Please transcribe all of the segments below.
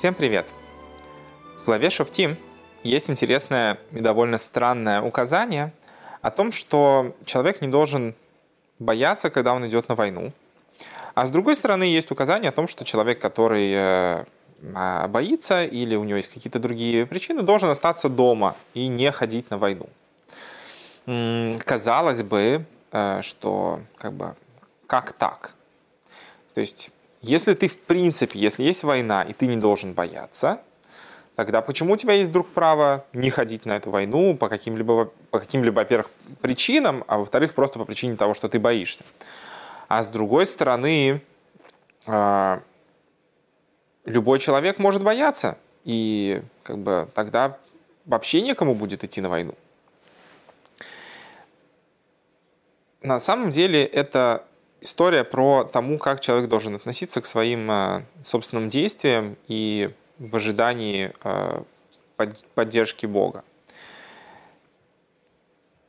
Всем привет! В главе Шофтим есть интересное и довольно странное указание о том, что человек не должен бояться, когда он идет на войну. А с другой стороны, есть указание о том, что человек, который э, а, боится или у него есть какие-то другие причины, должен остаться дома и не ходить на войну. Казалось бы, э, что как бы как так? То есть если ты в принципе, если есть война, и ты не должен бояться, тогда почему у тебя есть вдруг право не ходить на эту войну по каким-либо, по каким-либо, во-первых, причинам, а во-вторых, просто по причине того, что ты боишься. А с другой стороны, а, любой человек может бояться, и как бы тогда вообще некому будет идти на войну. На самом деле это история про тому, как человек должен относиться к своим э, собственным действиям и в ожидании э, поддержки Бога.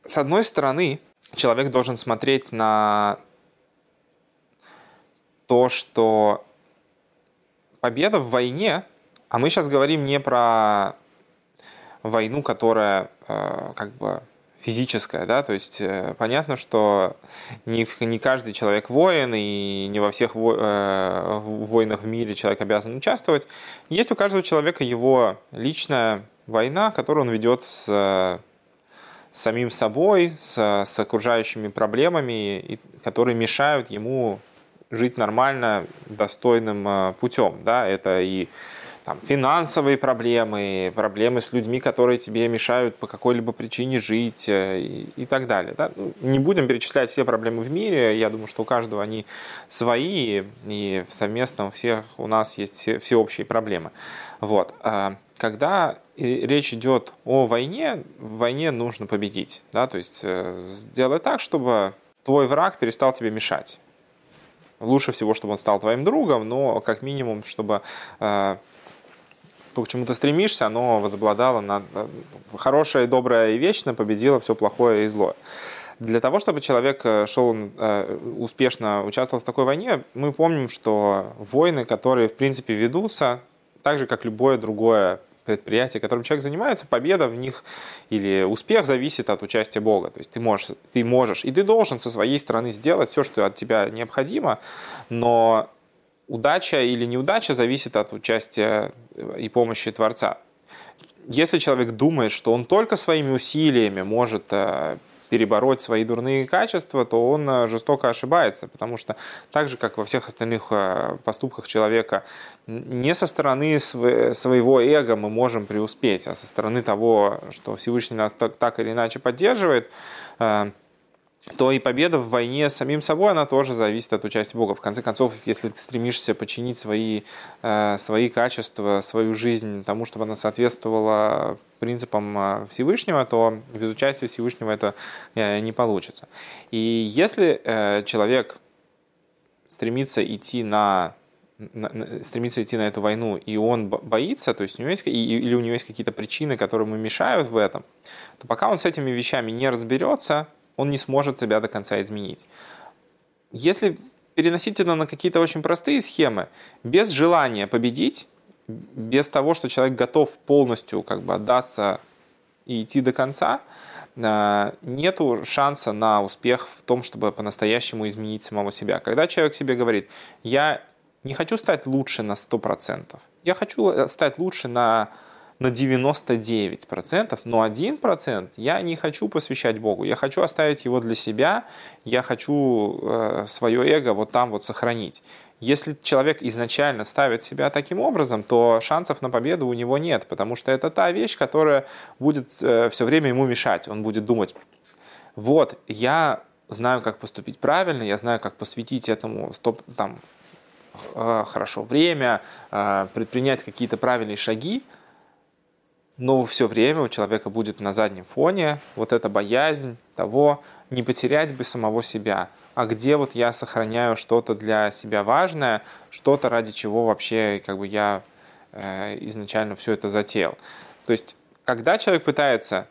С одной стороны, человек должен смотреть на то, что победа в войне, а мы сейчас говорим не про войну, которая э, как бы физическое, да, то есть э, понятно, что не, не каждый человек воин, и не во всех во, э, войнах в мире человек обязан участвовать. Есть у каждого человека его личная война, которую он ведет с, с самим собой, с, с окружающими проблемами, и, которые мешают ему жить нормально, достойным э, путем, да, это и там, финансовые проблемы, проблемы с людьми, которые тебе мешают по какой-либо причине жить э, и, и так далее. Да? Ну, не будем перечислять все проблемы в мире, я думаю, что у каждого они свои, и в совместном всех у нас есть все, всеобщие проблемы. Вот. А когда речь идет о войне, в войне нужно победить. Да? То есть э, сделай так, чтобы твой враг перестал тебе мешать. Лучше всего, чтобы он стал твоим другом, но как минимум, чтобы э, то, к чему ты стремишься, оно возобладало над э, хорошее, доброе и вечное, победило все плохое и злое. Для того, чтобы человек э, шел э, успешно участвовал в такой войне, мы помним, что войны, которые в принципе ведутся, так же как любое другое предприятие, которым человек занимается, победа в них или успех зависит от участия Бога. То есть ты можешь, ты можешь и ты должен со своей стороны сделать все, что от тебя необходимо, но удача или неудача зависит от участия и помощи Творца. Если человек думает, что он только своими усилиями может э, перебороть свои дурные качества, то он э, жестоко ошибается, потому что так же, как во всех остальных э, поступках человека, не со стороны своего эго мы можем преуспеть, а со стороны того, что Всевышний нас так, так или иначе поддерживает, то и победа в войне с самим собой, она тоже зависит от участия Бога. В конце концов, если ты стремишься починить свои, э, свои качества, свою жизнь тому, чтобы она соответствовала принципам э, Всевышнего, то без участия Всевышнего это э, не получится. И если человек стремится идти на стремится идти на эту войну, и он боится, то есть у него есть, или у него есть какие-то причины, которые ему мешают в этом, то пока он с этими вещами не разберется, он не сможет себя до конца изменить. Если переносить это на какие-то очень простые схемы, без желания победить, без того, что человек готов полностью как бы отдаться и идти до конца, э, нету шанса на успех в том, чтобы по-настоящему изменить самого себя. Когда человек себе говорит, я не хочу стать лучше на 100%, я хочу э, стать лучше на на 99%, но 1% я не хочу посвящать Богу. Я хочу оставить его для себя, я хочу э, свое эго вот там вот сохранить. Если человек изначально ставит себя таким образом, то шансов на победу у него нет, потому что это та вещь, которая будет э, все время ему мешать. Он будет думать, вот, я знаю, как поступить правильно, я знаю, как посвятить этому стоп, там, э, хорошо время, э, предпринять какие-то правильные шаги, но все время у человека будет на заднем фоне вот эта боязнь того, не потерять бы самого себя, а где вот я сохраняю что-то для себя важное, что-то ради чего вообще как бы я э, изначально все это затеял. То есть, когда человек пытается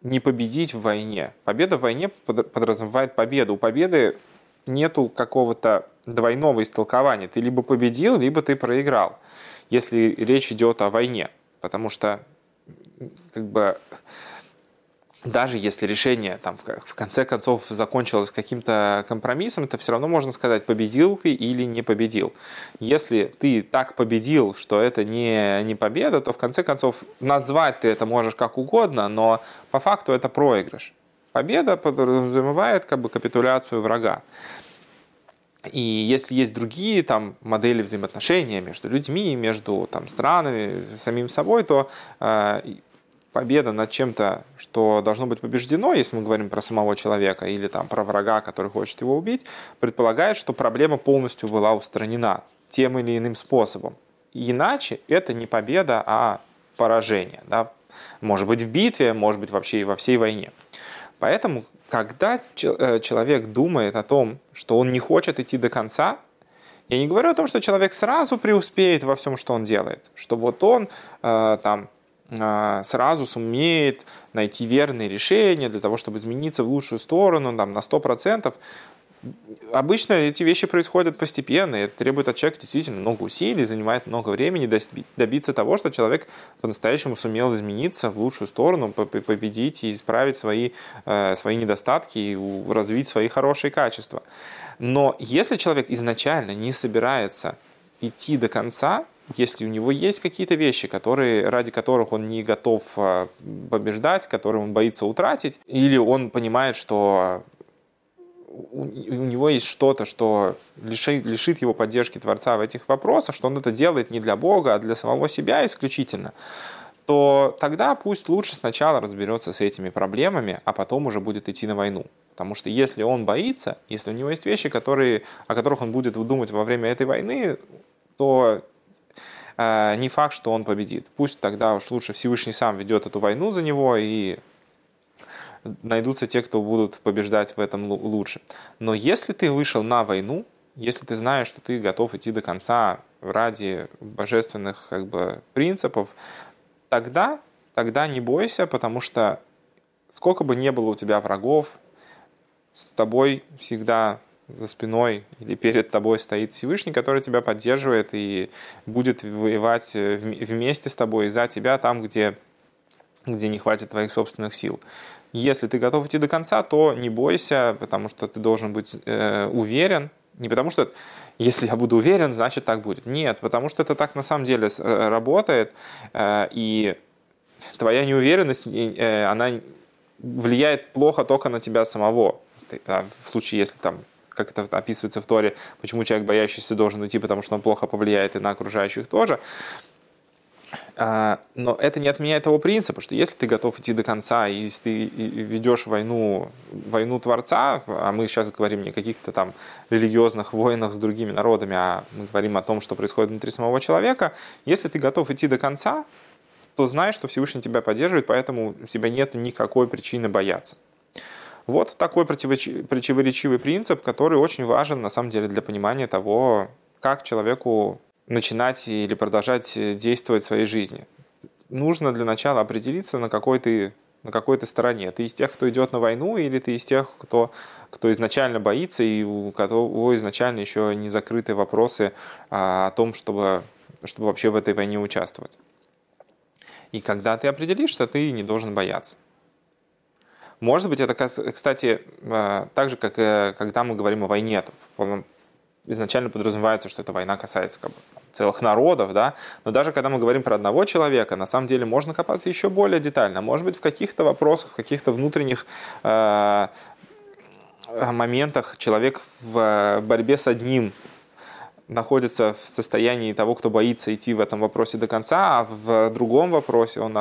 не победить в войне, победа в войне подразумевает победу. У победы нету какого-то двойного истолкования. Ты либо победил, либо ты проиграл, если речь идет о войне. Потому что как бы даже если решение там, в конце концов закончилось каким-то компромиссом, то все равно можно сказать, победил ты или не победил. Если ты так победил, что это не, не победа, то в конце концов назвать ты это можешь как угодно, но по факту это проигрыш. Победа подразумевает как бы капитуляцию врага. И если есть другие там, модели взаимоотношения между людьми, между там, странами, самим собой, то э, победа над чем-то, что должно быть побеждено, если мы говорим про самого человека или там про врага, который хочет его убить, предполагает, что проблема полностью была устранена тем или иным способом. Иначе это не победа, а поражение. Да? Может быть в битве, может быть вообще и во всей войне. Поэтому, когда э, человек думает о том, что он не хочет идти до конца, я не говорю о том, что человек сразу преуспеет во всем, что он делает, что вот он э, там сразу сумеет найти верные решения для того, чтобы измениться в лучшую сторону там, на 100%. Обычно эти вещи происходят постепенно, и это требует от человека действительно много усилий, занимает много времени добиться того, что человек по-настоящему сумел измениться в лучшую сторону, победить и исправить свои, э, свои недостатки и развить свои хорошие качества. Но если человек изначально не собирается идти до конца, если у него есть какие-то вещи, которые, ради которых он не готов а, побеждать, которые он боится утратить, или он понимает, что у, него есть что-то, что лишит, лишит его поддержки Творца в этих вопросах, что он это делает не для Бога, а для самого себя исключительно, то тогда пусть лучше сначала разберется с этими проблемами, а потом уже будет идти на войну. Потому что если он боится, если у него есть вещи, которые, о которых он будет думать во время этой войны, то не факт, что он победит. Пусть тогда уж лучше Всевышний сам ведет эту войну за него, и найдутся те, кто будут побеждать в этом лучше. Но если ты вышел на войну, если ты знаешь, что ты готов идти до конца ради божественных как бы, принципов, тогда, тогда не бойся, потому что сколько бы ни было у тебя врагов, с тобой всегда за спиной или перед тобой стоит Всевышний, который тебя поддерживает и будет воевать э, вместе с тобой и за тебя там, где, где не хватит твоих собственных сил. Если ты готов идти до конца, то не бойся, потому что ты должен быть э, уверен. Не потому что если я буду уверен, значит так будет. Нет, потому что это так на самом деле э, работает, э, и твоя неуверенность, э, она влияет плохо только на тебя самого. А в случае, если там как это описывается в Торе, почему человек боящийся должен уйти, потому что он плохо повлияет и на окружающих тоже. А, но это не отменяет того принципа, что если ты готов идти до конца, и если ты ведешь войну, войну Творца, а мы сейчас говорим не о каких-то там религиозных войнах с другими народами, а мы говорим о том, что происходит внутри самого человека, если ты готов идти до конца, то знай, что Всевышний тебя поддерживает, поэтому у тебя нет никакой причины бояться. Вот такой противоречивый принцип, который очень важен на самом деле для понимания того, как человеку начинать или продолжать действовать в своей жизни. Нужно для начала определиться, на какой ты на какой то стороне. Ты из тех, кто идет на войну, или ты из тех, кто, кто изначально боится, и у кого изначально еще не закрыты вопросы а, о том, чтобы, чтобы вообще в этой войне участвовать. И когда ты определишься, ты не должен бояться. Может быть, это, кстати, э, так же, как э, когда мы говорим о войне, изначально подразумевается, что эта война касается как бы, целых народов, да, но даже когда мы говорим про одного человека, на самом деле можно копаться еще более детально. Может быть, в каких-то вопросах, в каких-то внутренних э, моментах человек в борьбе с одним находится в состоянии того, кто боится идти в этом вопросе до конца, а в другом вопросе он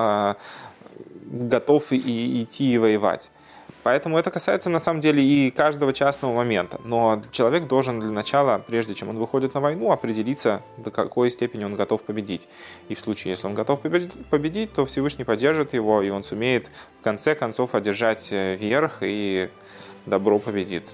готов и идти и воевать. Поэтому это касается на самом деле и каждого частного момента. Но человек должен для начала, прежде чем он выходит на войну, определиться, до какой степени он готов победить. И в случае, если он готов победить, то Всевышний поддержит его, и он сумеет в конце концов одержать э, верх, и добро победит.